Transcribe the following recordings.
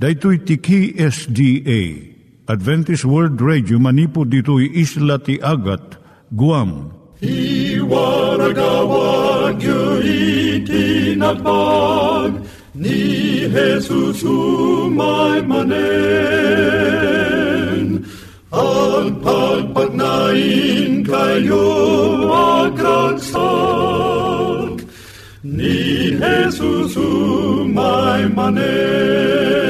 Daitui tiki SDA Adventist World Radio manipud ditui isla ti Agat Guam. I waragawag itinatpag ni Jesus umay manen. Ang pagpagnain kayo agkansak ni Jesus umay manen.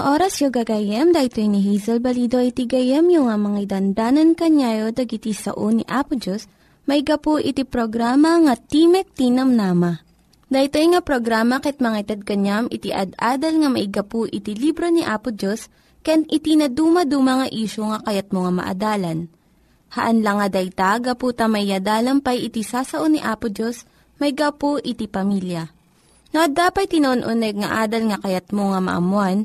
Nga oras yung gagayem, dahil ni Hazel Balido iti gayem yung nga mga dandanan kanyayo dagiti sao ni Apo Diyos, may gapu iti programa nga Timek Tinam Nama. Dahil nga programa ket mga itad kanyam iti ad-adal nga maigapu iti libro ni Apo Diyos, ken iti na dumaduma nga isyo nga kayat mo nga maadalan. Haan lang nga dayta, gapu tamayadalam pay iti sasao ni Apo Diyos, may gapu iti pamilya. No, dapat tinon-uneg nga adal nga kayat mo nga maamuan,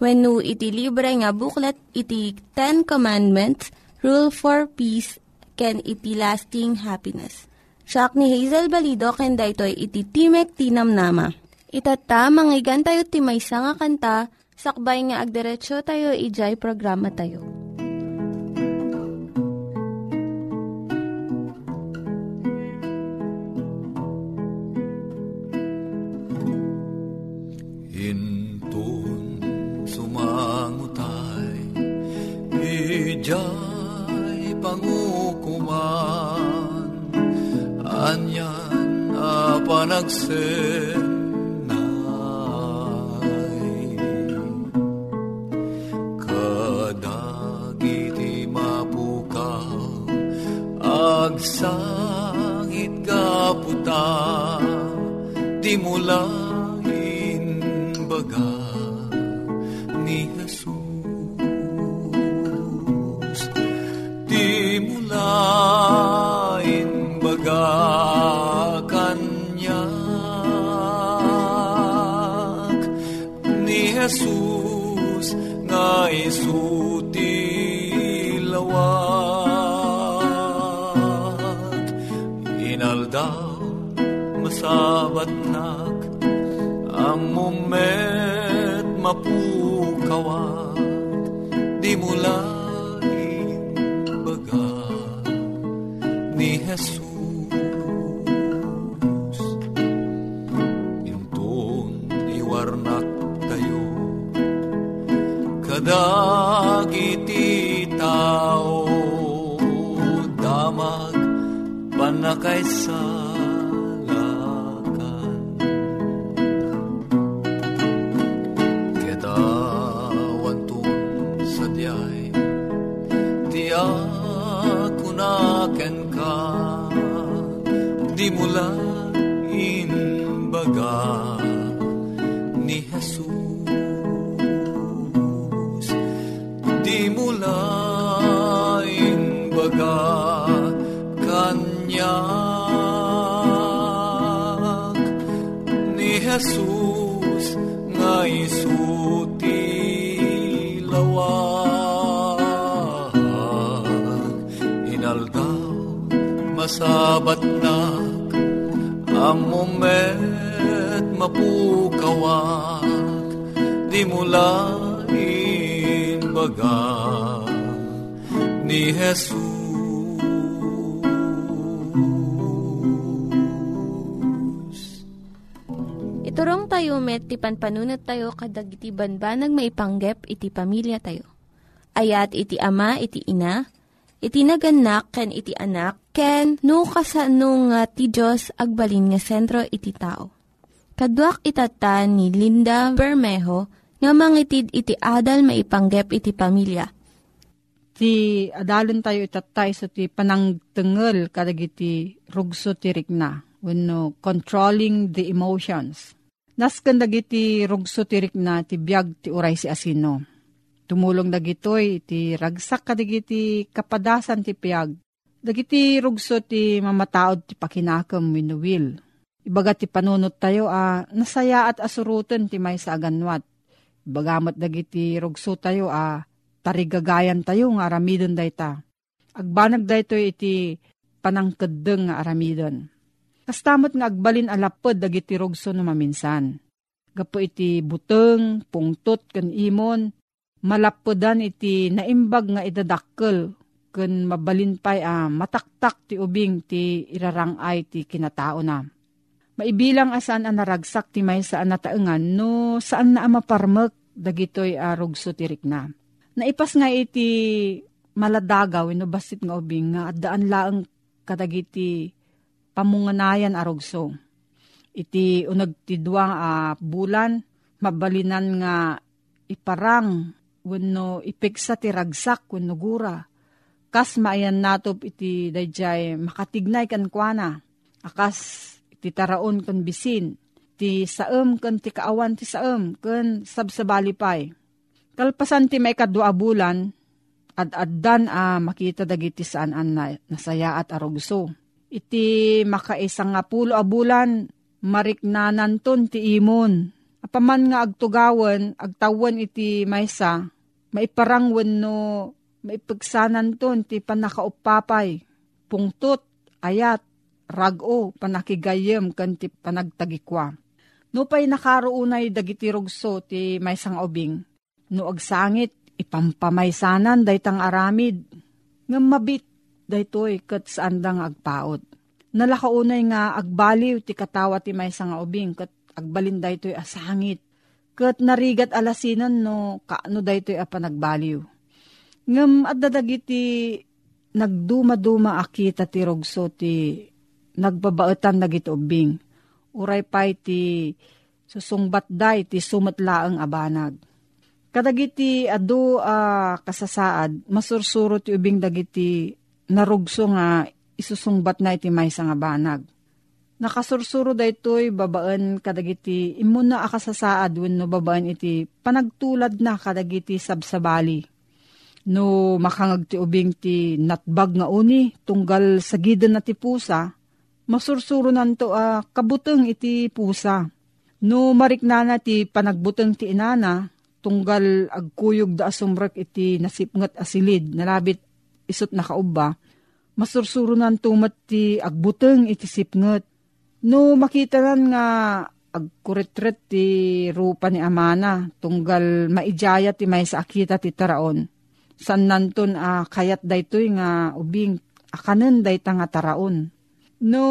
No iti libre nga booklet, iti Ten Commandments, Rule for Peace, can iti lasting happiness. Siya ni Hazel Balido, ken daytoy iti Timek Tinam Nama. Itata, manggigan tayo timaysa nga kanta, sakbay nga agderetsyo tayo, ijay programa tayo. Ijay pangukuman. Anyan a panagsenay. Kadagiti mapukaw Agsangit kaputa. Di mulain mapukawag di mulain baga ni Jesus. Intun iwarnak tayo kadagiti tao damag panakaisalakan inaldaw masabat na ang mumet mapukawag di mula baga ni Jesus Iturong tayo met, ti panpanunat tayo kadag iti banbanag maipanggep iti pamilya tayo. ayat iti ama iti ina, iti naganak ken iti anak, ken no, kasano nga ti Diyos agbalin nga sentro iti tao. Kaduak itatan ni Linda Bermejo nga mangitid iti adal maipanggep iti pamilya. Ti adalon tayo itatay so ti panangtengel kadagiti rugso ti rikna. Wenno controlling the emotions. Nasken dagiti rugso ti rikna ti biag ti uray si asino. Tumulong dagitoy ti ragsak kadagiti kapadasan ti piag. Dagiti rugso ti mamataod ti pakinakam wenno will. Ibaga ti panunot tayo a ah, nasaya at asurutan ti may sa aganwat Bagamat dagiti rugso tayo a ah, tarigagayan tayo nga aramidon dayta. Agbanag dayto iti panangkedeng nga aramidon. Kastamot nga agbalin alapod dagiti rugso no maminsan. Gapo iti buteng, pungtot ken imon, malapodan iti naimbag nga idadakkel ken mabalin pay a ah, mataktak ti ubing ti irarangay ti kinatao na. Maibilang asan ang naragsak ti may saan nataengan no saan na amaparmek dagitoy arog so tirik na. Naipas nga iti maladagaw ino basit nga ubing nga daan laeng kadagiti pamunganayan arogso. Iti unag ti duwang uh, bulan mabalinan nga iparang wenno ipeksa ti ragsak wenno gura. Kas maayan natop iti dayjay makatignay kan kuana. Akas iti taraon kan bisin ti saem ken ti kaawan ti saem ken sabsabali. Kalpasan ti may kadua bulan, ad-addan a ah, makita dagiti saan an na, nasaya at arugso. Iti makaisang nga pulo a bulan, mariknanan ton ti imon. Apaman nga agtugawan, agtawan iti maysa, maiparangwan no maipagsanan ton ti panakaupapay, pungtot, ayat, rago, panakigayem, kan ti panagtagikwa. No pa'y nakaroonay dagiti rugso ti may sang ubing. No agsangit, ipampamaysanan daytang aramid. Nga mabit daytoy kat saan dang agpaot. Nalakaunay nga agbaliw ti katawa ti may sang ubing kat agbalin daytoy asangit. Kat narigat alasinan no kaano daytoy a panagbaliw. Ngam at dadagiti nagduma-duma akita ti rugso ti nagbabaetan dagiti ubing uray pay ti susungbat day ti sumatlaang abanag. Kadagiti adu uh, kasasaad, masursuro ti ubing dagiti narugso nga isusungbat na iti may nga banag. Nakasursuro da ito'y babaan kadagiti imuna akasasaad wenno babaan iti panagtulad na kadagiti sabsabali. No makangag ti ubing ti natbag nga uni tunggal sa gidan na ti pusa, masursuro nanto a uh, kabuteng iti pusa. No mariknana ti panagbuteng ti inana, tunggal agkuyog da asumrek iti nasipngat asilid, nalabit isot na kauba, masursuro nanto mat ti agbuteng iti sipngat. No makita nan nga agkuretret ti rupa ni Amana, tunggal maijaya ti may sa akita ti taraon. San nanton a uh, kayat daytoy nga ubing akanen dayta nga taraon no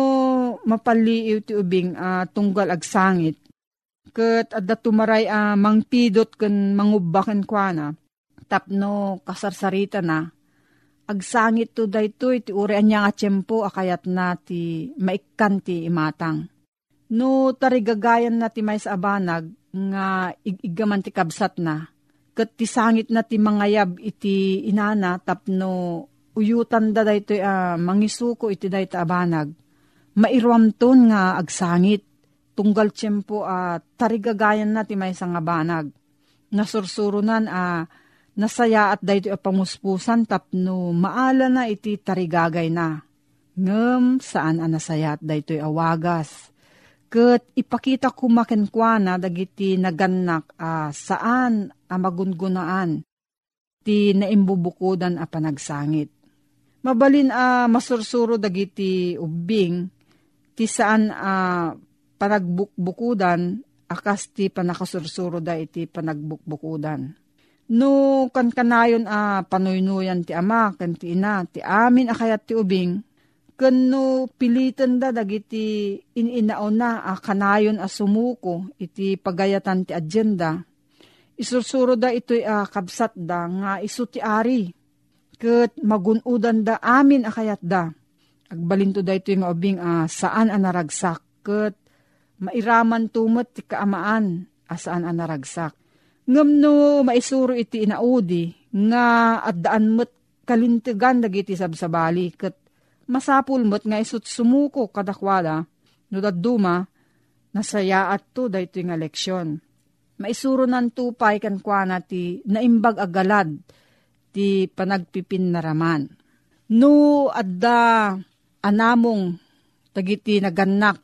mapaliiw ti ubing uh, tunggal agsangit. Kat adda tumaray a uh, mangpidot ken mangubaken kwa Tapno kasarsarita na. Agsangit to daytoy ti uri anya nga tiyempo akayat na ti maikkan ti imatang. No tarigagayan na ti may abanag nga igigaman ti kabsat na. Kat ti sangit na ti mangayab iti inana tapno uyutan da daytoy uh, mangisuko iti dayta abanag. Mairuamton nga agsangit. Tunggal tiyempo uh, tarigagayan na ti may nga banag. Nasursurunan a uh, nasaya at daytoy a pamuspusan tapno maala na iti tarigagay na. Ngem saan a nasaya at daytoy awagas. Kat ipakita kumakenkwana dagiti naganak a uh, saan a magungunaan ti naimbubukudan a panagsangit Mabalin a uh, masursuro dagiti ubing ti saan a uh, panagbukbukudan akas ti panakasursuro da iti panagbukbukudan. No kan kanayon a uh, panuynuyan ti ama kan ti ina ti amin akayat ti ubing ken no pilitan da dagiti ininaon na a kanayon a sumuko iti pagayatan ti agenda Isursuro da ito'y uh, kabsat da nga isu ti ari. Kat magunudan da amin akayat da. Agbalinto da ito'y nga ubing uh, saan ang naragsak. Kat mairaman tumot ti kaamaan asaan ang naragsak. Ngam no maisuro iti inaudi nga at daan mo't kalintigan dagiti sabsabali kat masapul mo't nga isut sumuko kadakwada no daduma nasaya at to da ito nga leksyon. Maisuro nan tupay kan kwa ti naimbag agalad ti panagpipin naraman. No adda anamong tagiti naganak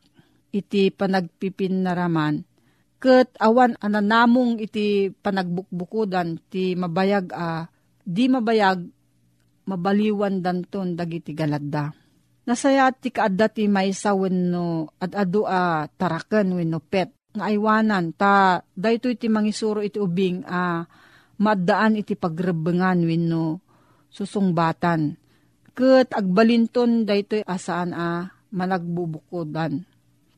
iti panagpipin naraman ket awan ananamong iti panagbukbukudan ti mabayag a di mabayag mabaliwan danton dagiti galadda. Nasaya ti kaadda ti maysa wenno at adu a taraken wenno pet nga aywanan ta daytoy ti mangisuro iti ubing a maddaan iti pagrebengan wenno susungbatan. Ket agbalinton daytoy asaan a managbubukodan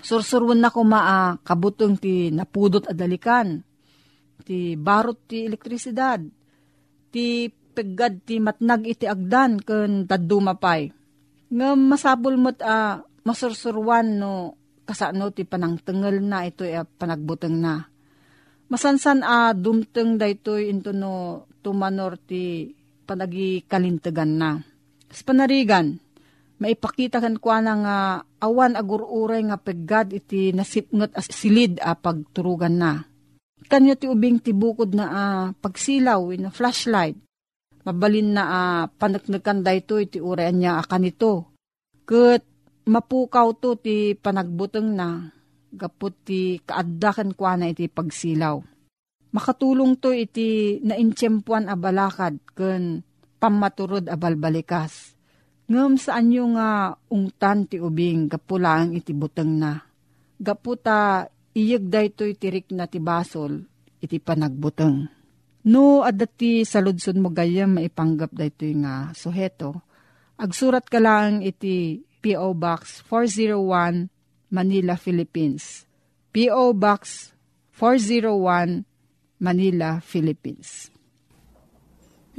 Sursurwan na ko maa kabutong ti napudot adalikan. Ti barot ti elektrisidad. Ti peggad ti matnag iti agdan ken tadumapay. Nga masabol mo't a uh, masursurwan no kasano ti panangtengel na ito uh, panagbuteng na. Masansan a uh, dumteng da ito into no tumanor ti panagi kalintegan na. Sa panarigan, maipakita kan kwa nga awan agururay nga peggad iti nasipngot as silid a pagturugan na. Kanyo ti ubing ti bukod na uh, pagsilaw in a flashlight. Mabalin na uh, panaknakan da ito iti urayan niya akan ito. Kat mapukaw to ti panagbuteng na gapot ti kaaddakan kwa na iti pagsilaw. Makatulong to iti naintyempuan a balakad ken pamaturod a balbalikas Ngam saan yung nga ungtan ti ubing gapulang iti buteng na. Gaputa iyag dayto itirik na ti basol iti panagbuteng. No adati sa ludson mo gayam maipanggap dayto nga suheto. Agsurat ka lang iti P.O. Box 401 Manila, Philippines. P.O. Box 401 Manila, Philippines.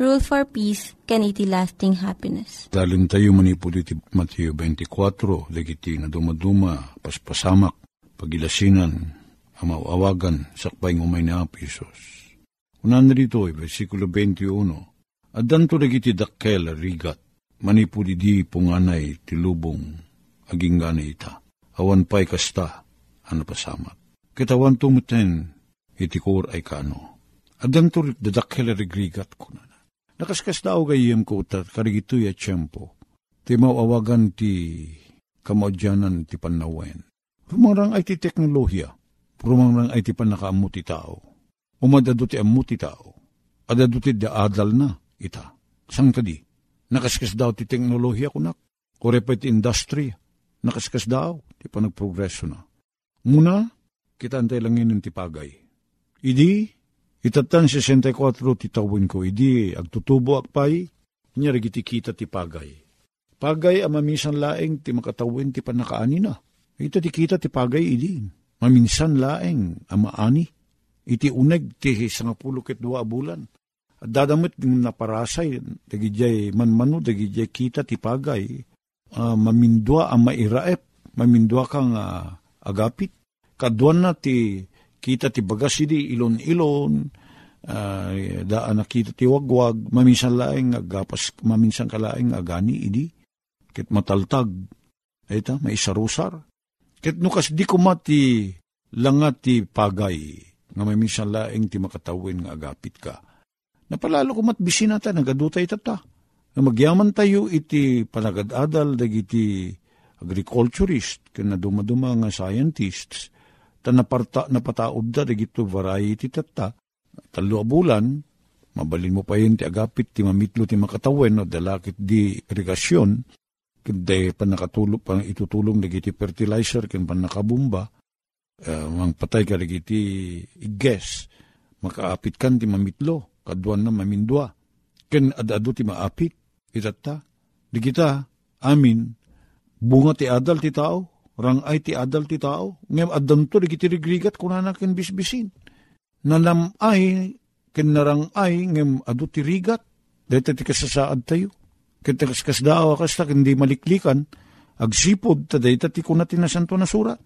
Rule for Peace, can iti lasting happiness. Dalin tayo manipod iti Matthew 24, dagiti na dumaduma, paspasamak, pagilasinan, amawawagan, sakbay ngumay na Isos. Unan rito, versikulo 21, Adan to dagiti dakkel rigat, manipod di punganay tilubong, aging ganay ita. Awan pa'y kasta, ano pasamak. Kitawan tumuten, itikor ay kano. Adan to dadakkel rigrigat ko Nakaskas daw gayem ko ta karigito ya tiyempo. Ti mawawagan ti kamadyanan ti panawen. Rumarang ay ti teknolohiya. Rumarang ay ti panakaamu ti tao. Umadado ti amu ti tao. Adado ti adal na ita. Sang kadi. Nakaskas daw ti teknolohiya kunak. Kore pa ti industry. Nakaskas daw ti panagprogreso na. Muna, kita antay langin ti pagay. Idi, Itatan 64 titawin ko, idi agtutubo akpay, niya kita ti pagay. Pagay ang mamisan laeng ti makatawin ti panakaani na. Ito ti kita ti pagay idi. Maminsan laeng ang maani. Iti uneg ti sangapulo ket dua bulan. At dadamit ng naparasay, dagijay manmano, dagijay kita ti pagay, uh, mamindwa ang mairaep, mamindwa kang uh, agapit. Kaduan na ti kita ti bagas idi ilon-ilon, uh, daan na kita ti wagwag, maminsan laeng agapas, maminsan kalaeng agani idi ket mataltag, eta, may isarusar. Ket nukas di ko langat ti pagay, nga may minsan laing ti makatawin nga agapit ka. Napalalo ko matbisin nata, nagadutay tata. Nga magyaman tayo iti panagadadal dagiti agriculturist, na dumaduma nga scientists, ta naparta, napataod da dagito variety tata, talo bulan, mabalin mo pa yun ti agapit, ti mamitlo ti makatawin, no, dalakit di irigasyon, Kundi pa nakatulong, pa itutulong dagiti fertilizer, ken pa nakabumba, uh, mang patay ka dagiti iges, makaapit kan ti mamitlo, kaduan na mamindwa, ken adado ti maapit, itata, di kita, amin, bunga ti adal ti tao, rangay ti adal ti tao, ngem adan to, di rigrigat kunana ken bisbisin. Nanamay, ken narangay, ngem adu ti rigat, dahil ti kasasaad tayo. Kitakas kas daawa kas ta hindi maliklikan, agsipod ta day ti kuna tinasanto na surat.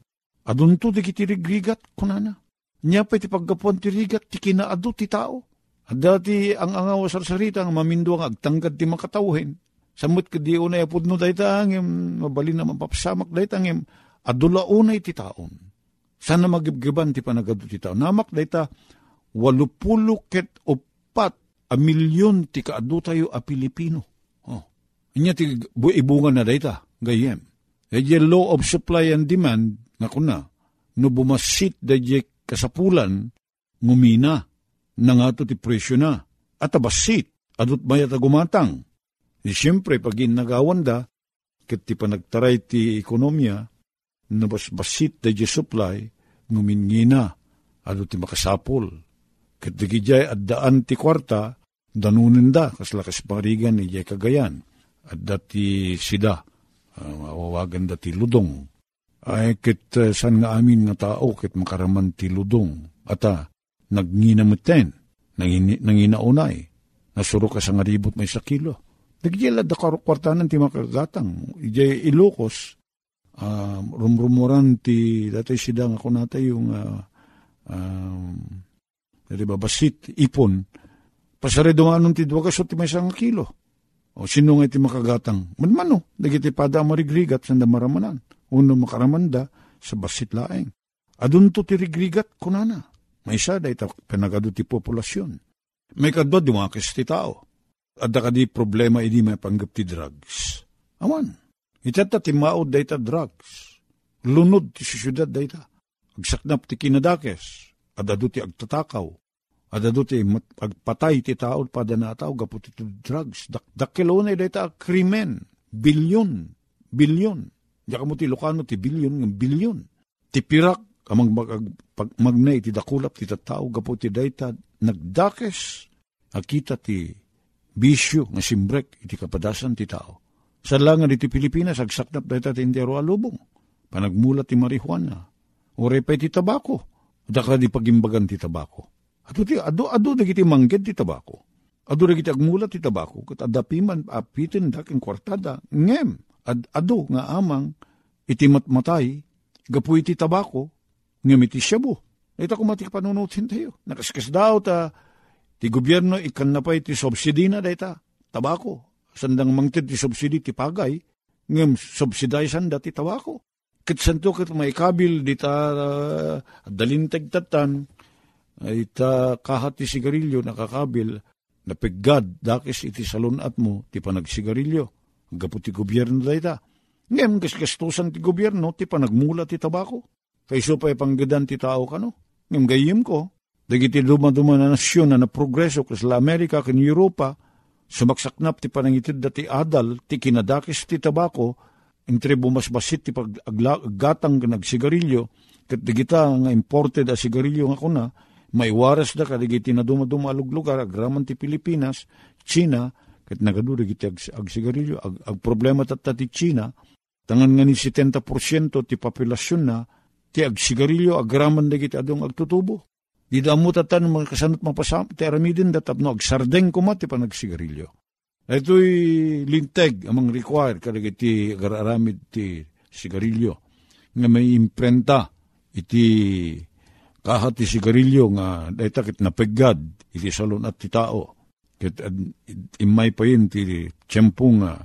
Adun to di kitirigrigat kunana. Nya pa ti paggapuan ti rigat ti kinaado ti tao. At dati ang angaw sarsarita ang mamindo ang agtanggad ti makatawin. Samot ka di unay apod no dayta angem, na mapapasamak dayta angem, adula unay ti taon. Sana magibgiban ti panagado ti taon. Namak dayta, walupulo ket upat a milyon ti kaado tayo a Pilipino Inya ti ibungan na dayta, gayem. Dahil law of supply and demand, nga kuna, no bumasit dahil kasapulan, ngumina, na nga ti presyo na, at abasit, adot mayat gumatang. Di siyempre, pag inagawan da, kat ti panagtaray ti ekonomiya, na basit dahil supply, ngumingina, adot ti makasapol. Kat di at daan ti kwarta, danunin da, kaslakas parigan ni jay kagayan at dati sida, uh, mawawagan dati ludong. Ay kit uh, san nga amin nga tao kit makaraman ti ludong. Ata, uh, nagnginamutin, nangin, nanginaunay, nasuro ka sa nga ribot may sa Nagyela da kwartanan ti makagatang. Ijay ilokos, uh, rumrumuran ti dati sida nga kunata yung uh, um, diba, basit, ipon, pasare dumanon ti dwagas ti may isang kilo. O sino nga iti makagatang? Manmano, dagiti pada marigrigat sanda maramanan. Uno makaramanda sa basit laeng. Adun to ti rigrigat kunana. May isa da ita pinagado ti populasyon. May kadwa dumakis ti tao. Adda ka di problema idi may panggap ti drugs. Aman, itata ti maod da ita drugs. Lunod ti syudad da ita. Agsaknap ti kinadakes. Adado ti agtatakaw Adado ti pagpatay ti tao pada na tao gapo ti drugs. Dak dakilo na ita krimen. Bilyon. Bilyon. Diya ka mo ti Lucano ti bilyon ng bilyon. Ti pirak amang mag, pag, magnay ti dakulap ti tao gapo ti dayta nagdakes. Akita ti bisyo nga simbrek iti kapadasan ti tao. Sa langan iti Pilipinas, agsaknap dayta ti intero alubong. Panagmulat ti marihuana. O repay ti tabako. Daka di pagimbagan ti tabako Ado ti ado ado dagiti mangged ti tabako. Ado dagiti agmulat ti tabako ket adapiman apitin daking kwartada ngem ad ado nga amang iti matmatay gapu iti tabako ngem iti shabu. Ita kumatik panunutin tayo. Nakaskas daw ta ti gobyerno ikan na pa iti subsidi na dayta tabako. Sandang mangtid ti subsidi ti pagay ngem subsiday sanda ti tabako. Ket santo ket may kabil dita uh, dalintag tatan ay ta kahat ti sigarilyo nakakabil napiggad dakis iti salunat mo ti panagsigarilyo. Gapu ti gobyerno da ita. Ngem kaskastusan ti gobyerno ti panagmula ti tabako. Kayso pa ipanggadan ti tao kano. Ngem gayim ko. Dagiti dumaduma na nasyon na naprogreso kasla Amerika kan Europa sumaksaknap ti panangitid dati adal ti kinadakis ti tabako entre bumasbasit ti paggatang nagsigarilyo kat digita nga imported a sigarilyo nga kuna may waras da kadigiti na dumaduma lugar, agraman ti Pilipinas, China, ket nagadu dagiti ag, ag sigarilyo ag, ag problema tat ti China tangan nga ni 70% ti populasyon na ti ag sigarilyo agraman dagiti adong agtutubo di damo tatan mga kasanot mapasam ti aramidin datapno ag sardeng kuma ti panagsigarilyo Ito'y linteg amang require kadagiti agararamid ti sigarilyo. Nga may imprenta iti kahat ti sigarilyo nga dayta kit napegad iti salon at ti tao. Ket imay pa yun ti tiyempo nga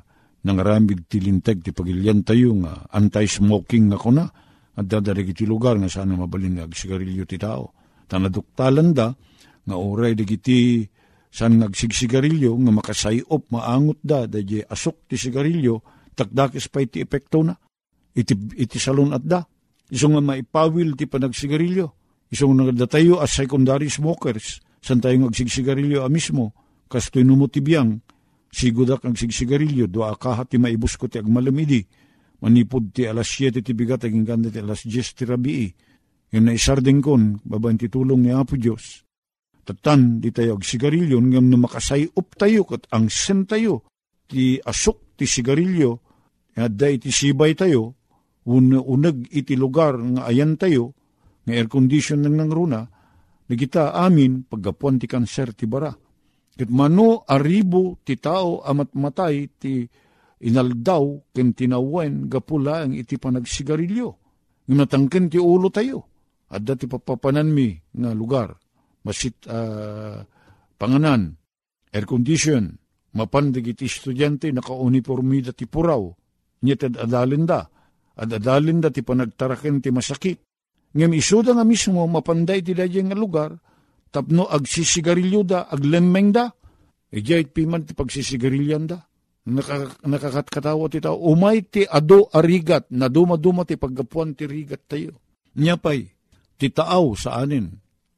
nangaramid ti linteg ti pagilyan tayo nga anti-smoking nga kuna at dadarig iti lugar nga sana mabalin nga sigarilyo ti tao tanaduktalan da nga oray dagiti san ngagsigsigarilyo nga makasayop maangot da dadya asok ti sigarilyo takdakis pa iti epekto na. Iti, iti salon at da. Iso nga maipawil ti panagsigarilyo. Isong nagdatayo as secondary smokers, san tayo agsigsigarilyo a mismo, kastoy numutibiyang, sigudak ang sigsigarilyo, doa kahat ti maibus ko ti agmalamidi, manipod ti alas 7 ti bigat, aging ganda ti alas 10 ti rabii, yung naisarding kon, babayan ti tulong ni Apo Diyos. Tatan, di tayo agsigarilyo, ngam na makasayop tayo, kat ang sen tayo, ti asok ti sigarilyo, at da iti sibay tayo, un unag iti lugar nga ayan tayo, nga air condition nang nang runa, nagita amin paggapuan ti kanser ti bara. Ket mano aribo ti tao amat matay ti inaldaw ken tinawen gapula ang iti panagsigarilyo. Nga natangken ti ulo tayo. At dati papapanan mi nga lugar. Masit uh, panganan, air condition, mapandig iti estudyante naka-uniformida ti puraw. Nyet adalinda. Ad adalinda ti panagtaraken ti masakit Ngem isuda nga mismo mapanday ti dayeng nga lugar, tapno agsisigarilyo da, aglemmeng da, ijay piman ti pagsisigarilyan da. Naka, nakakatkatawa ti tao, umay ti ado arigat, na duma-duma ti paggapuan ti rigat tayo. Nyapay, ti taaw sa anin,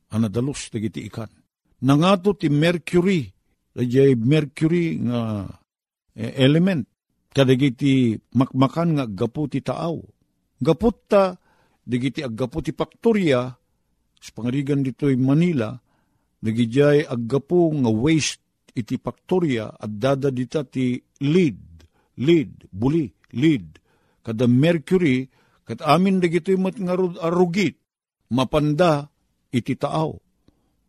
anadalos ti giti ikan. Nangato ti mercury, ijay mercury nga eh, element, kadagiti makmakan nga gapu ti taaw. Gaput ta, digiti aggapo ti Paktorya, sa pangarigan dito'y Manila, nagijay aggapo nga waste iti Paktorya at dada dita ti lead, lead, buli, lead. Kada mercury, kat amin dagito'y mat nga arugit, mapanda iti taaw.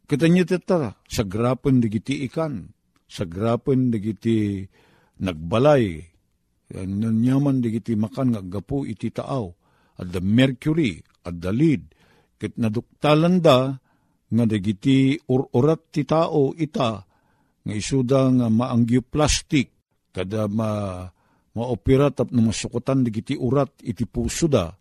Kita niya tata, sagrapan digiti ikan, sagrapan digiti nagbalay, nanyaman digiti makan nga gapo iti taaw at the mercury, at the lead, ket naduktalan da, nga dagiti ururat ti tao ita, nga isuda nga maanggyo plastic, kada ma maopera tap na masukutan dagiti urat iti puso da,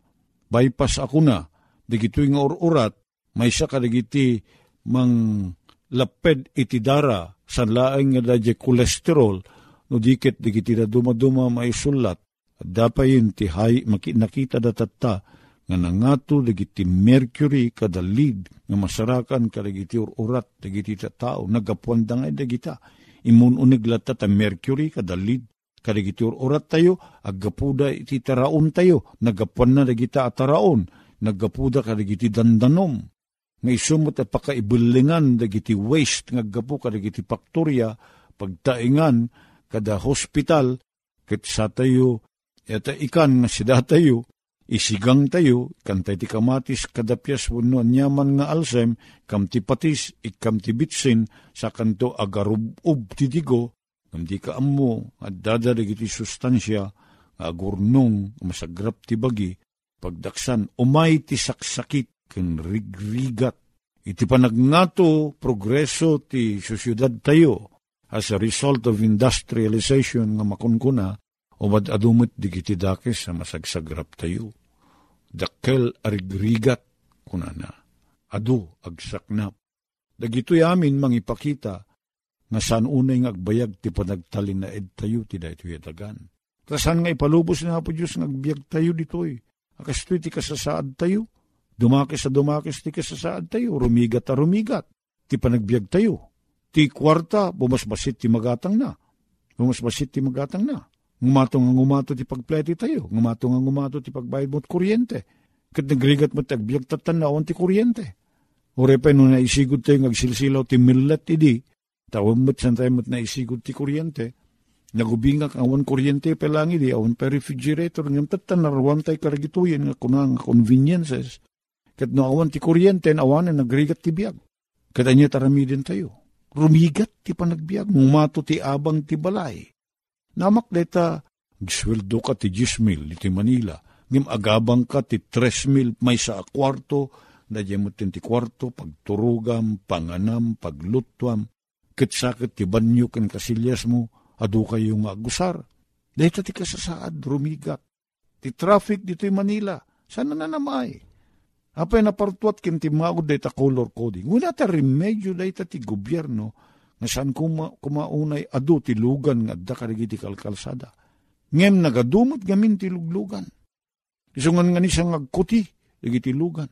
bypass ako na, dagiti nga ururat, may siya kadagiti mang laped iti dara, sa laeng nga dadya kolesterol, no dikit digiti da dumaduma may sulat, dapayin ti hay nakita datatta nga nangato dagiti mercury kada lead nga masarakan kadagiti urat dagiti tao nagapuan da nga dagita imun unig lata ta mercury kada lead. Kadagiti urat tayo agapuda iti taraon tayo nagapuan na dagita ataraon nagapuda kadagiti dandanom. Nga isumot at pakaibulingan dagiti waste nga gapu kadagiti faktorya pagtaingan kada hospital ket sa tayo Eta ikan nga sida tayo, isigang tayo, kantay ti kamatis kadapyas wano nyaman nga alsem, kam ti patis, ikam ti bitsin, sa kanto agarubub ti digo, kam ti kaammo, at dadarig iti sustansya, agurnong, masagrap ti bagi, pagdaksan, umay ti saksakit, ken rigrigat. Iti panagnato progreso ti sosyudad tayo as a result of industrialization nga makunkuna, Umad adumot digiti dakes sa masagsagrap tayo. Dakkel arigrigat kunana. Adu agsaknap. Dagitoy amin mangipakita nga saan unay nga agbayag ti panagtalin na ed tayo ti dayto yatagan. Kasan nga ipalubos na po Diyos nga agbayag tayo ditoy. Akastoy ti kasasaad tayo. Dumakis sa dumakis ti kasasaad tayo. Rumigat a rumigat. Ti panagbiag tayo. Ti kwarta, bumasbasit ti magatang na. Bumasbasit ti magatang na Ngumato nga ngumato ti pagpleti tayo. Ngumato nga ngumato ti pagbayad mo't kuryente. Kat nagrigat mo tagbiag tatanawan ti kuryente. Ure pa nung naisigod tayo ngagsilsilaw ti millet idi. Tawag mo't san tayo mo't naisigod ti kuryente. Nagubingak awan kuryente pelangi di awan pa refrigerator ngam tatan narwan tay karagituyen nga kunang conveniences. Kat no awan ti kuryente awan na nagrigat ti biag. Katanya tarami din tayo. Rumigat ti panagbiag, mumato ti abang ti balay. Namak deta, gisweldo ka ti 10 mil iti Manila, ngim agabang ka ti 3 mil may sa kwarto, na mo ti kwarto, pagturugam, panganam, paglutwam, kitsakit ti banyo ken kasilyas mo, adu kayo nga agusar. Dahita ti kasasaad, rumigat. Ti traffic dito Manila, sana na namay. Apay napartuat kin ti maud dayta color coding. Wala ta remedyo dayta ti gobyerno nga saan kuma, kumaunay adu ti lugan nga adda karigi ti kalkalsada. Ngem nagadumot gamin ti luglugan. Isungan nga ni siyang agkuti, ti lugan.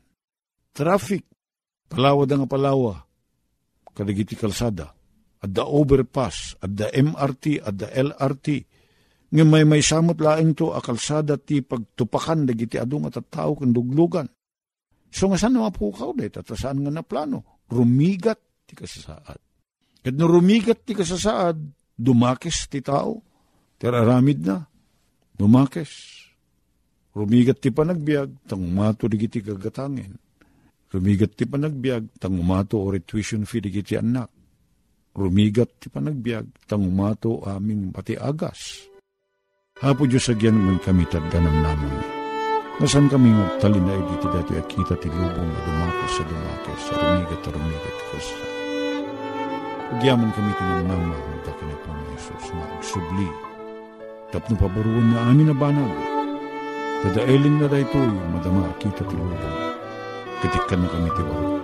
Traffic, palawa da nga palawa, kadagiti kalsada. Adda overpass, adda MRT, adda LRT. Ngem may may samot laing to akalsada ti pagtupakan dagiti adu nga tattao ken duglugan So nga saan mapukaw day, tatasaan nga na plano, rumigat ti kasasaad. Kat no rumigat ti kasasaad, dumakes ti tao, tiraramid na, dumakes. Rumigat ti panagbiag, tang umato di kiti kagatangin. Rumigat ti panagbiag, tang umato o tuition fee di kiti anak. Rumigat ti panagbiag, tang umato aming pati agas. Hapo Diyos agyan man kami tagdanam naman Nasan kami magtalin na dito dati at kita ti lubong na dumakos sa dumakos, sa rumigat at rumigat ko sa. Pagyaman kami na po ni Jesus, na agsubli. Tapno paburuan na amin na banag. Dadaelin na da ito yung madama kita ti lubong. Katikan na kami ti waro.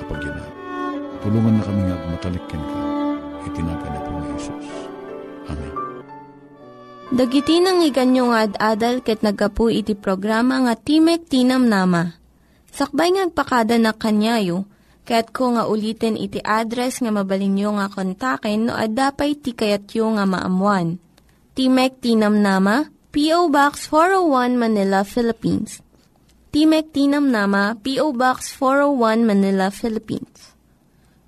Kapag yan tulungan na kami nga matalikin ka. Itinaga na po ni Jesus. Amen. Dagiti nang iganyo nga ad-adal ket nagapu iti programa nga Timek Tinam Nama. Sakbay ngagpakada na kanyayo, ket ko nga ulitin iti address nga mabalinyo nga kontaken no ad-dapay tikayatyo nga maamuan. Timek Tinam Nama, P.O. Box 401 Manila, Philippines. Timek Tinam Nama, P.O. Box 401 Manila, Philippines.